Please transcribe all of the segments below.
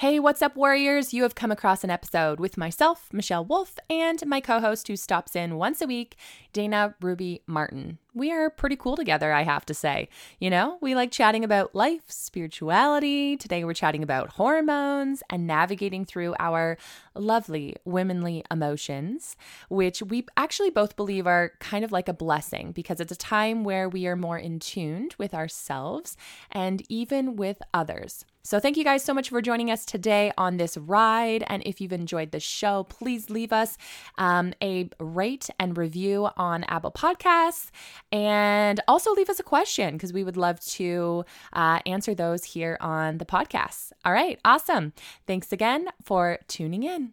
Hey, what's up, warriors? You have come across an episode with myself, Michelle Wolf, and my co host who stops in once a week, Dana Ruby Martin. We are pretty cool together, I have to say. You know, we like chatting about life, spirituality. Today we're chatting about hormones and navigating through our lovely womanly emotions, which we actually both believe are kind of like a blessing because it's a time where we are more in tuned with ourselves and even with others. So, thank you guys so much for joining us today on this ride. And if you've enjoyed the show, please leave us um, a rate and review on Apple Podcasts. And also leave us a question because we would love to uh, answer those here on the podcast. All right, awesome. Thanks again for tuning in.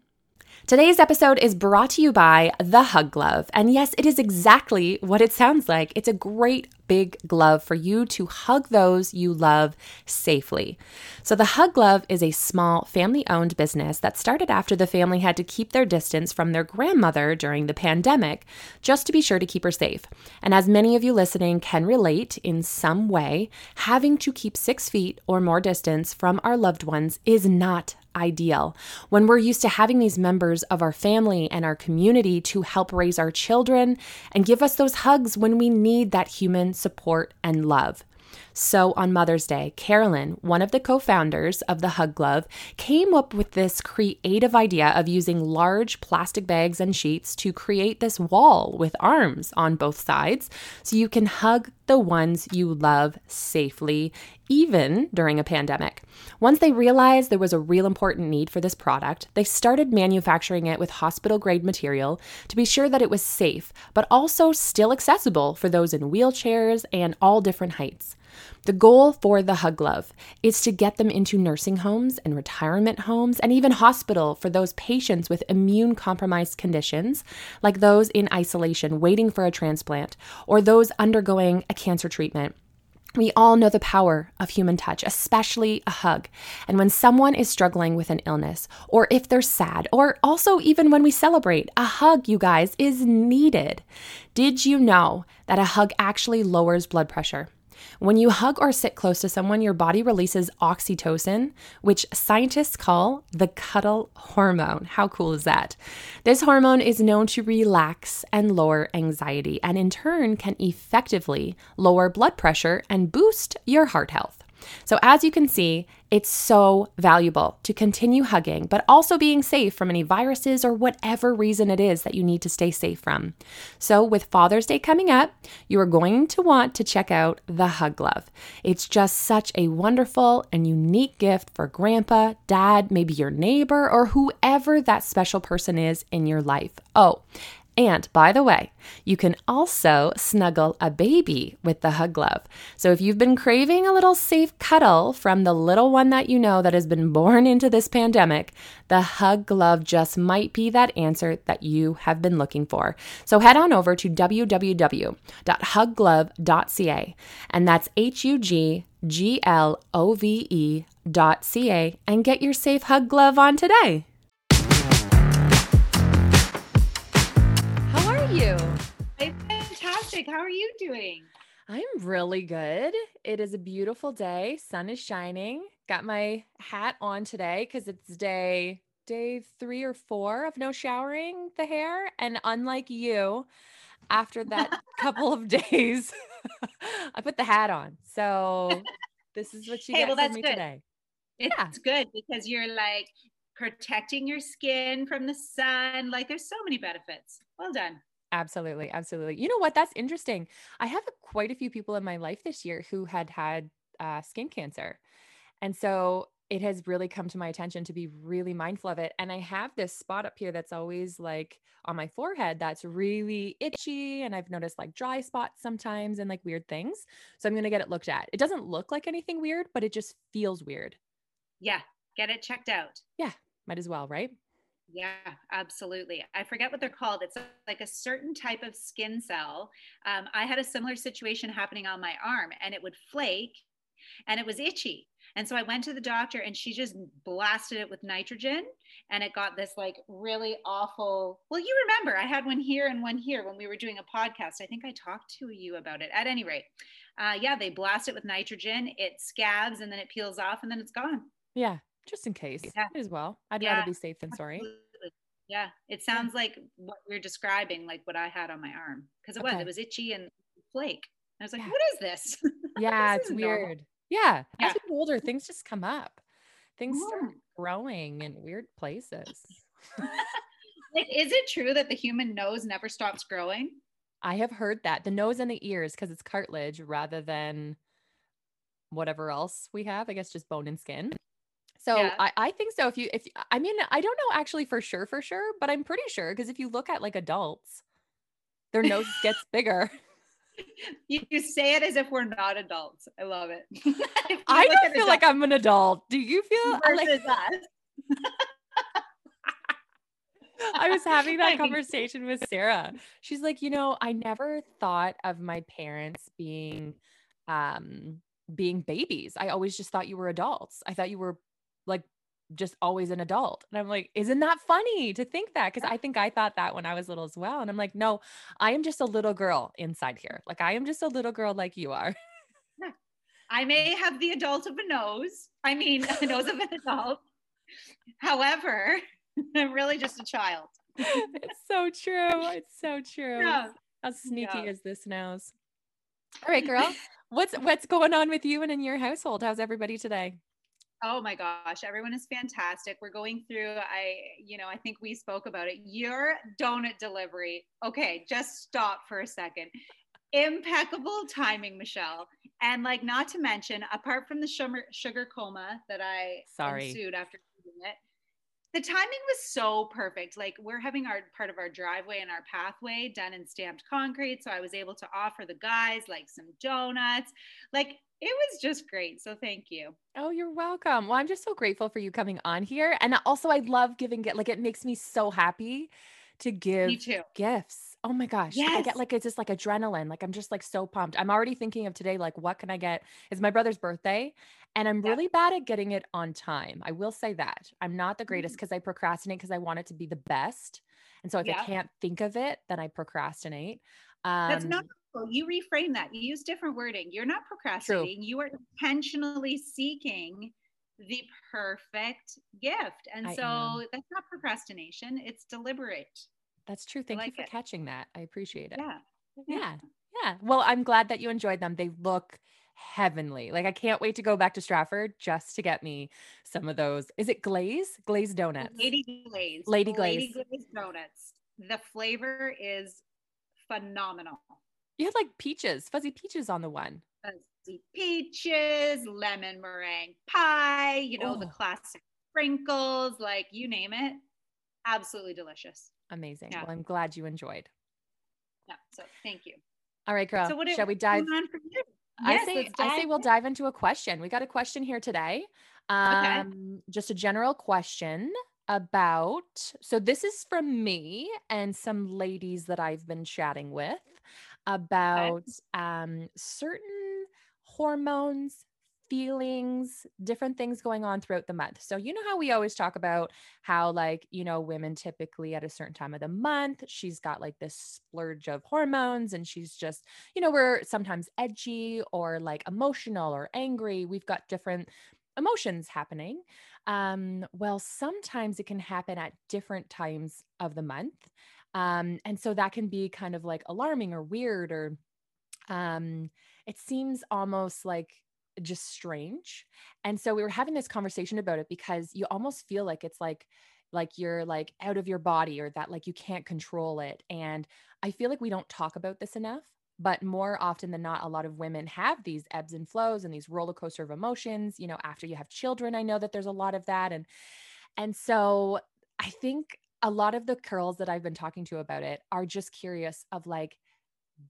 Today's episode is brought to you by the Hug Glove. And yes, it is exactly what it sounds like. It's a great big glove for you to hug those you love safely. So, the Hug Glove is a small family owned business that started after the family had to keep their distance from their grandmother during the pandemic, just to be sure to keep her safe. And as many of you listening can relate in some way, having to keep six feet or more distance from our loved ones is not ideal. When we're used to having these members of our family and our community to help raise our children and give us those hugs when we need that human support and love. So on Mother's Day, Carolyn, one of the co founders of the Hug Glove, came up with this creative idea of using large plastic bags and sheets to create this wall with arms on both sides so you can hug the ones you love safely, even during a pandemic. Once they realized there was a real important need for this product, they started manufacturing it with hospital grade material to be sure that it was safe, but also still accessible for those in wheelchairs and all different heights. The goal for the Hug Glove is to get them into nursing homes and retirement homes and even hospital for those patients with immune compromised conditions, like those in isolation waiting for a transplant or those undergoing a cancer treatment. We all know the power of human touch, especially a hug. And when someone is struggling with an illness, or if they're sad, or also even when we celebrate, a hug, you guys, is needed. Did you know that a hug actually lowers blood pressure? When you hug or sit close to someone, your body releases oxytocin, which scientists call the cuddle hormone. How cool is that? This hormone is known to relax and lower anxiety, and in turn can effectively lower blood pressure and boost your heart health. So, as you can see, it's so valuable to continue hugging, but also being safe from any viruses or whatever reason it is that you need to stay safe from. So, with Father's Day coming up, you are going to want to check out the Hug Glove. It's just such a wonderful and unique gift for grandpa, dad, maybe your neighbor, or whoever that special person is in your life. Oh, and by the way, you can also snuggle a baby with the Hug Glove. So if you've been craving a little safe cuddle from the little one that you know that has been born into this pandemic, the Hug Glove just might be that answer that you have been looking for. So head on over to www.hugglove.ca, and that's H U G G L O V E dot C A, and get your safe hug glove on today. Fantastic. How are you doing? I'm really good. It is a beautiful day. Sun is shining. Got my hat on today because it's day day three or four of no showering the hair. And unlike you, after that couple of days, I put the hat on. So this is what you hey, get well, from me good. today. It's yeah. good because you're like protecting your skin from the sun. Like there's so many benefits. Well done. Absolutely. Absolutely. You know what? That's interesting. I have quite a few people in my life this year who had had uh, skin cancer. And so it has really come to my attention to be really mindful of it. And I have this spot up here that's always like on my forehead that's really itchy. And I've noticed like dry spots sometimes and like weird things. So I'm going to get it looked at. It doesn't look like anything weird, but it just feels weird. Yeah. Get it checked out. Yeah. Might as well, right? Yeah, absolutely. I forget what they're called. It's like a certain type of skin cell. Um, I had a similar situation happening on my arm and it would flake and it was itchy. And so I went to the doctor and she just blasted it with nitrogen and it got this like really awful. Well, you remember I had one here and one here when we were doing a podcast. I think I talked to you about it. At any rate, uh, yeah, they blast it with nitrogen, it scabs and then it peels off and then it's gone. Yeah. Just in case Yeah. as well. I'd Yeah, rather be safe than sorry. Absolutely. Yeah, it sounds like what you're describing, like what I had on my arm, because it was it was itchy and flake. I was like, Yeah. what is this? Yeah, This it's normal. weird. Yeah. As we get older, things just come up. Things start Mm. growing in weird places. like, is it true that the human nose never stops growing? I have heard that the nose and the ears, because it's cartilage rather than whatever else we have. I guess just bone and skin. So Yeah. I, I think so. If you, if I mean, I don't know actually for sure, for sure, but I'm pretty sure because if you look at like adults, their nose gets bigger. You, you say it as if we're not adults. I love it. I don't feel like I'm an adult. Do you feel like us. I was having that conversation with Sarah. She's like, you know, I never thought of my parents being um being babies. I always just thought you were adults. I thought you were like just always an adult. And I'm like, isn't that funny to think that? Because I think I thought that when I was little as well. And I'm like, no, I am just a little girl inside here. Like I am just a little girl like you are. I may have the adult of a nose. I mean, a nose of an adult. However, I'm really just a child. it's so true. It's so true. Yeah. How sneaky Yeah. is this nose? All right, girl. What's what's going on with you and in your household? How's everybody today? Oh my gosh, everyone is fantastic. We're going through, I, you know, I think we spoke about it. Your donut delivery. Okay, just stop for a second. Impeccable timing, Michelle. And like, not to mention, apart from the sugar, sugar coma that I Sorry. ensued after eating it, the timing was so perfect. Like, we're having our part of our driveway and our pathway done in stamped concrete. So I was able to offer the guys like some donuts. Like, it was just great. So thank you. Oh, you're welcome. Well, I'm just so grateful for you coming on here. And also I love giving it like it makes me so happy to give gifts. Oh my gosh. I get like it's just like adrenaline. Like I'm just like so pumped. I'm already thinking of today, like, what can I get? It's my brother's birthday. And I'm Yeah. really bad at getting it on time. I will say that. I'm not the greatest Mm. because I procrastinate because I want it to be the best. And so if I can't think of it, then I procrastinate. Um, That's not You reframe that. You use different wording. You're not procrastinating. You are intentionally seeking the perfect gift. And I so am. that's not procrastination, it's deliberate. That's true. Thank like you for it. catching that. I appreciate it. Yeah. Yeah. Yeah. Well, I'm glad that you enjoyed them. They look heavenly. Like I can't wait to go back to Stratford just to get me some of those. Is it glaze? Glazed donuts. Lady Glaze. Lady glaze. Lady Glaze. Glaze donuts. The flavor is phenomenal. You had like peaches, fuzzy peaches on the one. Fuzzy peaches, lemon meringue pie, you know, the classic sprinkles, like you name it. Absolutely delicious. Amazing. Yeah. Well, I'm glad you enjoyed. Yeah. So thank you. All right, girl. So what Shall we dive? on for you? I Yes, say let's I say dive we'll dive into a question. We got a question here today. Um just a general question about so this is from me and some ladies that I've been chatting with about um certain hormones, feelings, different things going on throughout the month. So you know how we always talk about how like, you know, women typically at a certain time of the month, she's got like this splurge of hormones and she's just you know, we're sometimes edgy or like emotional or angry. We've got different emotions happening. Um, well, sometimes it can happen at different times of the month. Um, and so that can be kind of like alarming or weird, or um, it seems almost like just strange. And so we were having this conversation about it because you almost feel like it's like, like you're like out of your body or that like you can't control it. And I feel like we don't talk about this enough but more often than not a lot of women have these ebbs and flows and these roller coaster of emotions you know after you have children i know that there's a lot of that and and so i think a lot of the curls that i've been talking to about it are just curious of like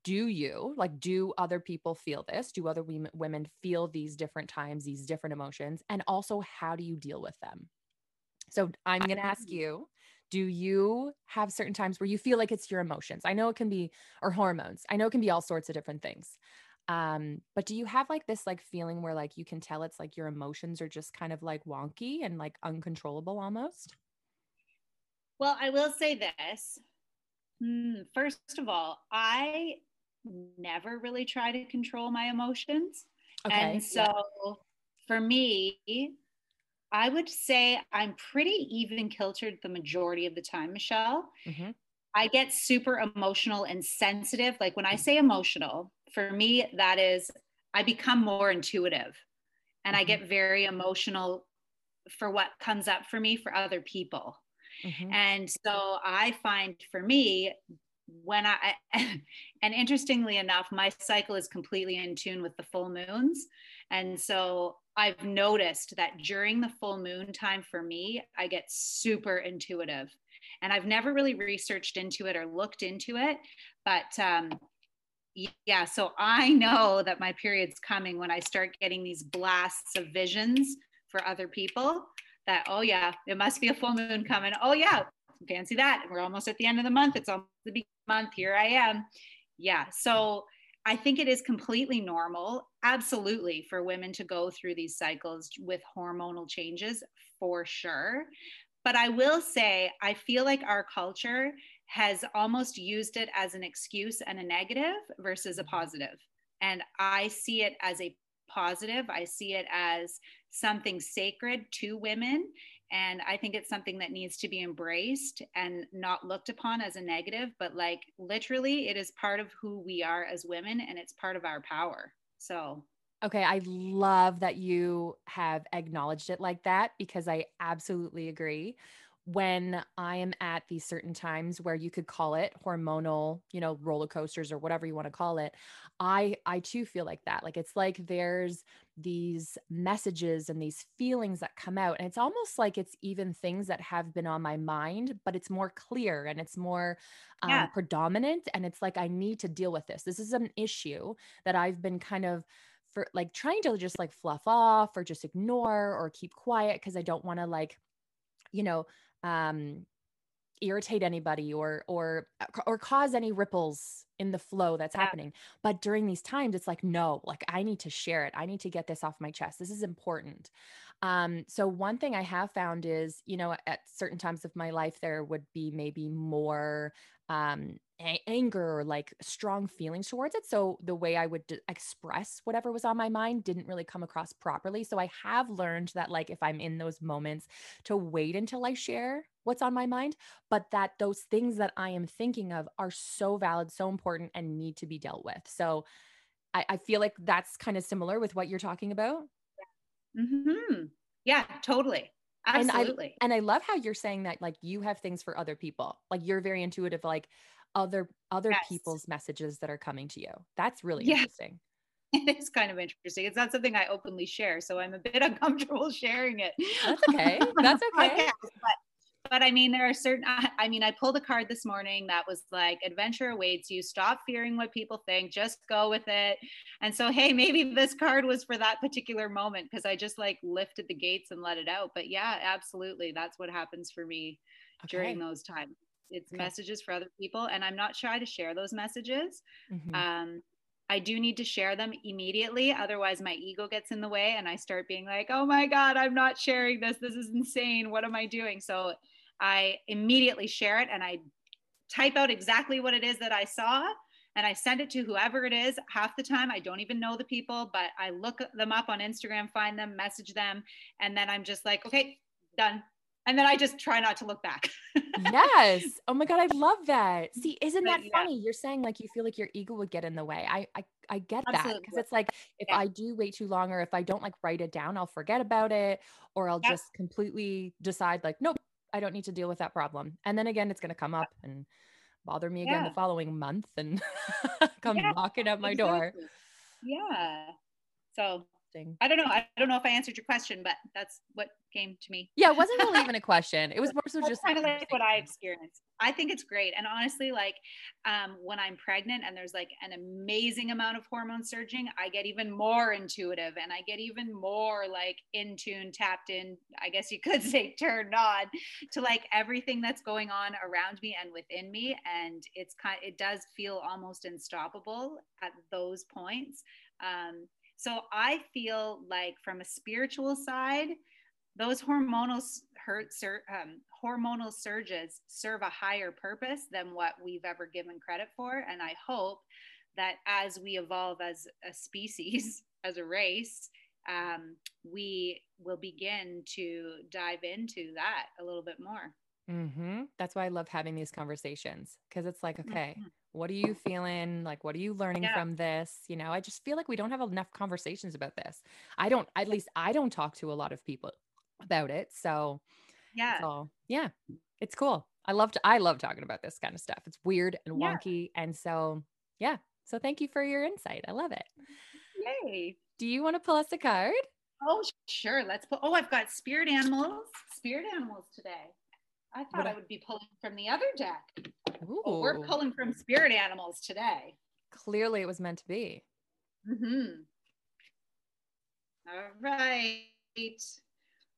do you like do other people feel this? Do other women women feel these different times these different emotions? And also how do you deal with them? So i'm going to ask you do you have certain times where you feel like it's your emotions? I know it can be or hormones. I know it can be all sorts of different things. Um but do you have like this like feeling where like you can tell it's like your emotions are just kind of like wonky and like uncontrollable almost Well, I will say this. Hmm, First of all, I never really try to control my emotions. okay And so for me, I would say I'm pretty even kiltered the majority of the time, Michelle. Mm-hmm. I get super emotional and sensitive. Like when I say emotional, for me, that is, I become more intuitive and mm-hmm. I get very emotional for what comes up for me for other people. Mm-hmm. And so I find for me, when I, and interestingly enough, my cycle is completely in tune with the full moons. And so I've noticed that during the full moon time for me, I get super intuitive. And I've never really researched into it or looked into it. But um, yeah, so I know that my period's coming when I start getting these blasts of visions for other people that, oh, yeah, it must be a full moon coming. Oh, yeah, fancy that. We're almost at the end of the month. It's almost the month. Here I am. Yeah. So I think it is completely normal, absolutely, for women to go through these cycles with hormonal changes for sure. But I will say, I feel like our culture has almost used it as an excuse and a negative versus a mm-hmm. positive. And I see it as a positive. I see it as something sacred to women. And I think it's something that needs to be embraced and not looked upon as a negative, but like literally, it is part of who we are as women and it's part of our power. So, okay, I love that you have acknowledged it like that because I absolutely agree when I am at these certain times where you could call it hormonal, you know, roller coasters or whatever you want to call it, I I too feel like that. Like it's like there's these messages and these feelings that come out and it's almost like it's even things that have been on my mind, but it's more clear and it's more um, yeah. predominant and it's like I need to deal with this. This is an issue that I've been kind of for like trying to just like fluff off or just ignore or keep quiet because I don't want to like you know um, irritate anybody or or or cause any ripples in the flow that's yeah. happening. But during these times it's like no like i need to share it. I need to get this off my chest. This is important. Um so one thing i have found is you know at certain times of my life there would be maybe more um a- anger or like strong feelings towards it so the way i would d- express whatever was on my mind didn't really come across properly so i have learned that like if i'm in those moments to wait until i share what's on my mind but that those things that i am thinking of are so valid so important and need to be dealt with so i, I feel like that's kind of similar with what you're talking about mm-hmm. yeah totally Absolutely. And I, and I love how you're saying that like you have things for other people. Like you're very intuitive, like other other yes. people's messages that are coming to you. That's really yeah. interesting. It is kind of interesting. It's not something I openly share, so I'm a bit uncomfortable sharing it. That's okay. That's okay. podcast, but but I mean, there are certain, I mean, I pulled a card this morning that was like, adventure awaits you. Stop fearing what people think, just go with it. And so, hey, maybe this card was for that particular moment because I just like lifted the gates and let it out. But yeah, absolutely. That's what happens for me okay. during those times. It's okay. messages for other people. And I'm not shy to share those messages. Mm-hmm. Um, I do need to share them immediately. Otherwise, my ego gets in the way and I start being like, oh my God, I'm not sharing this. This is insane. What am I doing? So I immediately share it and I type out exactly what it is that I saw and I send it to whoever it is. Half the time, I don't even know the people, but I look them up on Instagram, find them, message them, and then I'm just like, okay, done. And then I just try not to look back. yes. Oh my God, I love that. See, isn't that yeah. funny? You're saying like you feel like your ego would get in the way. I I, I get Absolutely. that because it's like if yeah. I do wait too long or if I don't like write it down, I'll forget about it or I'll just completely decide like, nope, I don't need to deal with that problem. And then again, it's going to come up and bother me again yeah. the following month and come yeah, knocking at my exactly. door. Yeah. So I don't know. I don't know if I answered your question, but that's what came to me. Yeah, it wasn't really even a question. It was more so just kind of like what I experienced. I think it's great. And honestly, like um, when I'm pregnant and there's like an amazing amount of hormone surging, I get even more intuitive and I get even more like in tune, tapped in, I guess you could say turned on to like everything that's going on around me and within me. And it's kind it does feel almost unstoppable at those points. Um, so I feel like from a spiritual side, those hormonal hurt, um, hormonal surges serve a higher purpose than what we've ever given credit for. And I hope that as we evolve as a species, as a race, um, we will begin to dive into that a little bit more. Mm-hmm. That's why I love having these conversations because it's like, okay, mm-hmm. what are you feeling? Like, what are you learning yeah. from this? You know, I just feel like we don't have enough conversations about this. I don't, at least I don't talk to a lot of people about it. So, yeah. So, yeah, it's cool. I love to, I love talking about this kind of stuff. It's weird and wonky. Yeah. And so, yeah. So, thank you for your insight. I love it. Yay. Do you want to pull us a card? Oh, sure. Let's put, oh, I've got spirit animals, spirit animals today. I thought what I would be pulling from the other deck. Oh, we're pulling from spirit animals today. Clearly, it was meant to be. Mm-hmm. All right.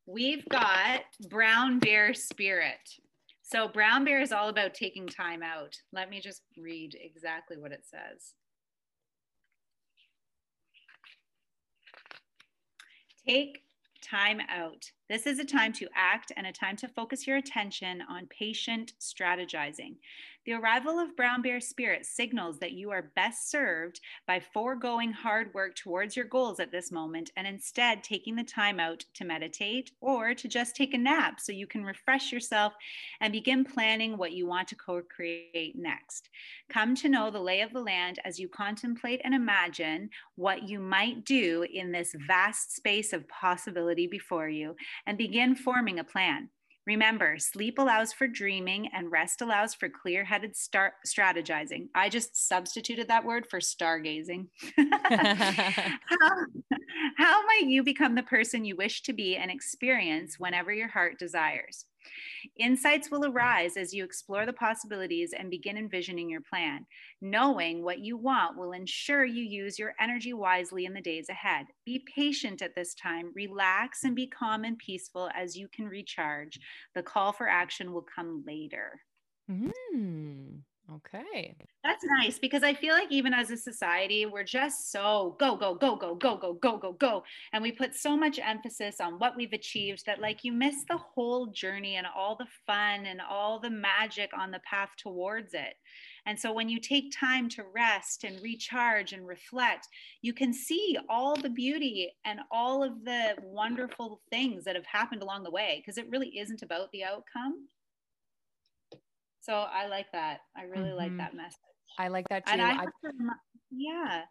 We've got brown bear spirit. So, brown bear is all about taking time out. Let me just read exactly what it says. Take time out. This is a time to act and a time to focus your attention on patient strategizing. The arrival of brown bear spirit signals that you are best served by foregoing hard work towards your goals at this moment and instead taking the time out to meditate or to just take a nap so you can refresh yourself and begin planning what you want to co create next. Come to know the lay of the land as you contemplate and imagine what you might do in this vast space of possibility before you and begin forming a plan. Remember, sleep allows for dreaming and rest allows for clear headed star- strategizing. I just substituted that word for stargazing. how, how might you become the person you wish to be and experience whenever your heart desires? Insights will arise as you explore the possibilities and begin envisioning your plan. Knowing what you want will ensure you use your energy wisely in the days ahead. Be patient at this time, relax, and be calm and peaceful as you can recharge. The call for action will come later. Mm. Okay. That's nice because I feel like even as a society, we're just so go, go, go, go, go, go, go, go, go. And we put so much emphasis on what we've achieved that like you miss the whole journey and all the fun and all the magic on the path towards it. And so when you take time to rest and recharge and reflect, you can see all the beauty and all of the wonderful things that have happened along the way because it really isn't about the outcome so I like that. I really mm-hmm. like that message. I like that too. And I, I to, yeah.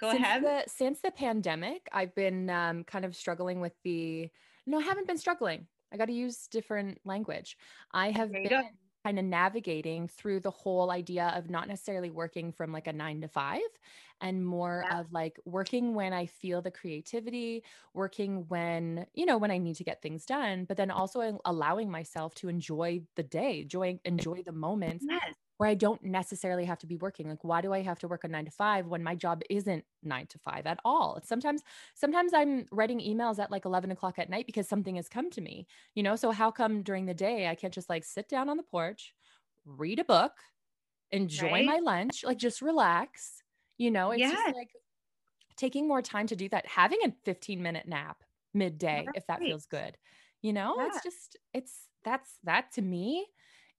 Go since ahead. The, since the pandemic, I've been um, kind of struggling with the. No, I haven't been struggling. I got to use different language. I have been go. Kind of navigating through the whole idea of not necessarily working from like a nine to five and more yeah. of like working when I feel the creativity, working when, you know, when I need to get things done, but then also uh, allowing myself to enjoy the day, enjoy, enjoy the moments. Yes. Where I don't necessarily have to be working. Like, why do I have to work a nine to five when my job isn't nine to five at all? Sometimes, sometimes I'm writing emails at like 11 o'clock at night because something has come to me, you know? So, how come during the day I can't just like sit down on the porch, read a book, enjoy right? my lunch, like just relax you know, it's just like taking more time to do that, having a 15 minute nap midday, right. if that feels good. You know, yeah. it's just, it's that's that to me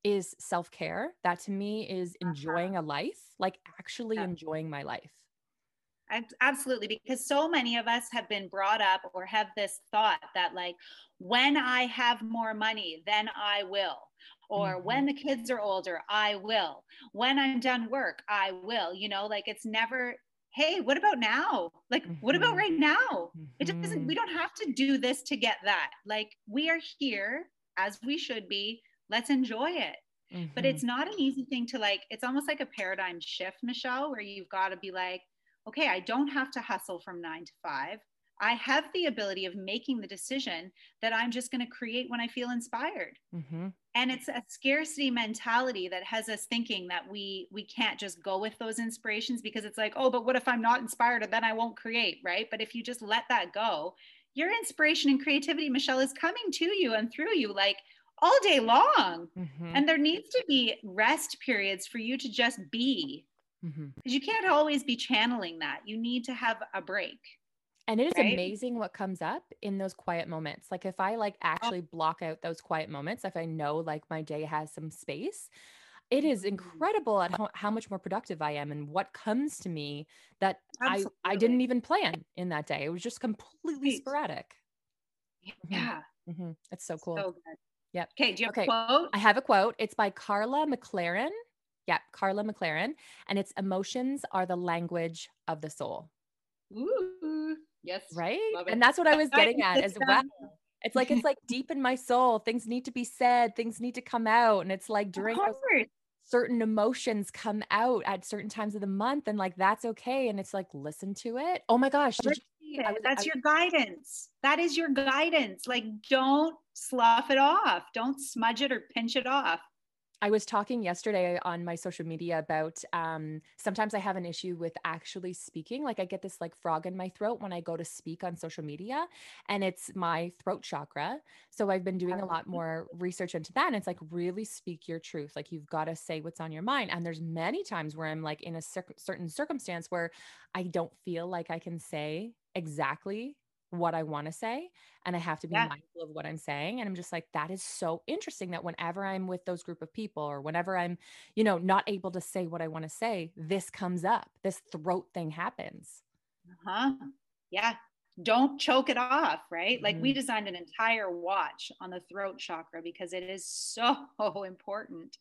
is self care. That to me is uh-huh. enjoying a life, like actually yeah. enjoying my life. Absolutely, because so many of us have been brought up or have this thought that, like, when I have more money, then I will or mm-hmm. when the kids are older i will when i'm done work i will you know like it's never hey what about now like mm-hmm. what about mm-hmm. right now mm-hmm. it doesn't we don't have to do this to get that like we are here as we should be let's enjoy it mm-hmm. but it's not an easy thing to like it's almost like a paradigm shift michelle where you've got to be like okay i don't have to hustle from 9 to 5 I have the ability of making the decision that I'm just going to create when I feel inspired. Mm-hmm. And it's a scarcity mentality that has us thinking that we we can't just go with those inspirations because it's like, oh, but what if I'm not inspired and then I won't create, right? But if you just let that go, your inspiration and creativity, Michelle, is coming to you and through you like all day long. Mm-hmm. And there needs to be rest periods for you to just be. Because mm-hmm. you can't always be channeling that. You need to have a break. And it is right? amazing what comes up in those quiet moments. Like if I like oh. actually block out those quiet moments, if I know like my day has some space, it is incredible at how, how much more productive I am and what comes to me that I, I didn't even plan in that day. It was just completely sporadic. Mm-hmm. Yeah. Mm-hmm. Mm-hmm. It's so cool. So Yep. Okay. Do you have okay. a quote? I have a quote. It's by Karla McLaren. Yep. Karla McLaren. And it's emotions are the language of the soul. Ooh. Yes. Right. And that's what I was getting at as well. It's like it's like deep in my soul. Things need to be said. Things need to come out. And it's like during certain emotions come out at certain times of the month, and like that's okay. And it's like listen to it. Oh my gosh! You, was, that's your guidance. That is your guidance. Like don't slough it off. Don't smudge it or pinch it off. I was talking yesterday on my social media about um, sometimes I have an issue with actually speaking. Like I get this like frog in my throat when I go to speak on social media, and it's my throat chakra. So I've been doing a lot oh. more research into that. And it's like really speak your truth. Like you've got to say what's on your mind. And there's many times where I'm like in a cir- certain circumstance where I don't feel like I can say exactly what I want to say and I have to be yeah. mindful of what I'm saying and I'm just like that is so interesting that whenever I'm with those group of people or whenever I'm you know not able to say what I want to say this comes up this throat thing happens. Uh-huh. Yeah don't choke it off right mm-hmm. like we mm-hmm. designed an entire watch on the throat chakra because it is so important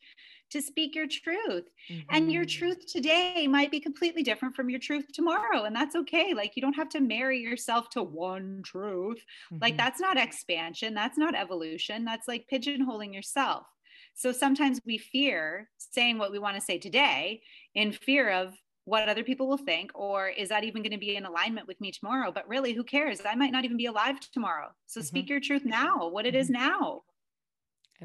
to speak your truth. Mm-hmm. And your mm-hmm. truth today might be completely different from your truth tomorrow. And that's okay. Like you don't have to marry yourself to one truth. Mm-hmm. Like that's not expansion. That's not evolution. That's like pigeonholing yourself. So sometimes we fear saying what we want to say today in fear of what other people will think, or is that even going to be in alignment with me tomorrow? But really, who cares? I might not even be alive tomorrow. So mm-hmm. speak your truth now, what it is mm-hmm. now.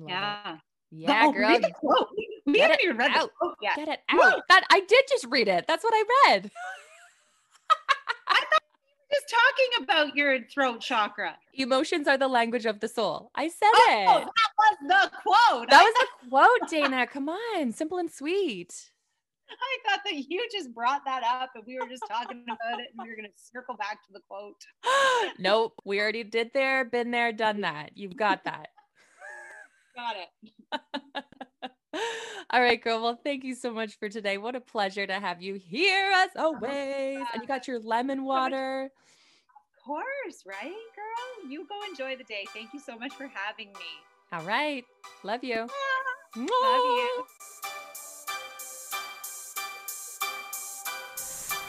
yeah. That. Yeah, girl. read the quote. We haven't even read out. the yet. Get it out. That I did just read it. That's what I read. I thought you were just talking about your throat chakra. Emotions are the language of the soul. I said oh, it. That was the quote. That I was a quote, Dana. Come on. Simple and sweet. I thought that you just brought that up and we were just talking about it and we were going to circle back to the quote. nope. We already did there, been there, done that. You've got that. got it. All right, girl. Well, thank you so much for today. What a pleasure to have you here as oh, always. And you got your lemon water. Of course, right, girl? You go enjoy the day. Thank you so much for having me. All right. Love you. Ah. Love you.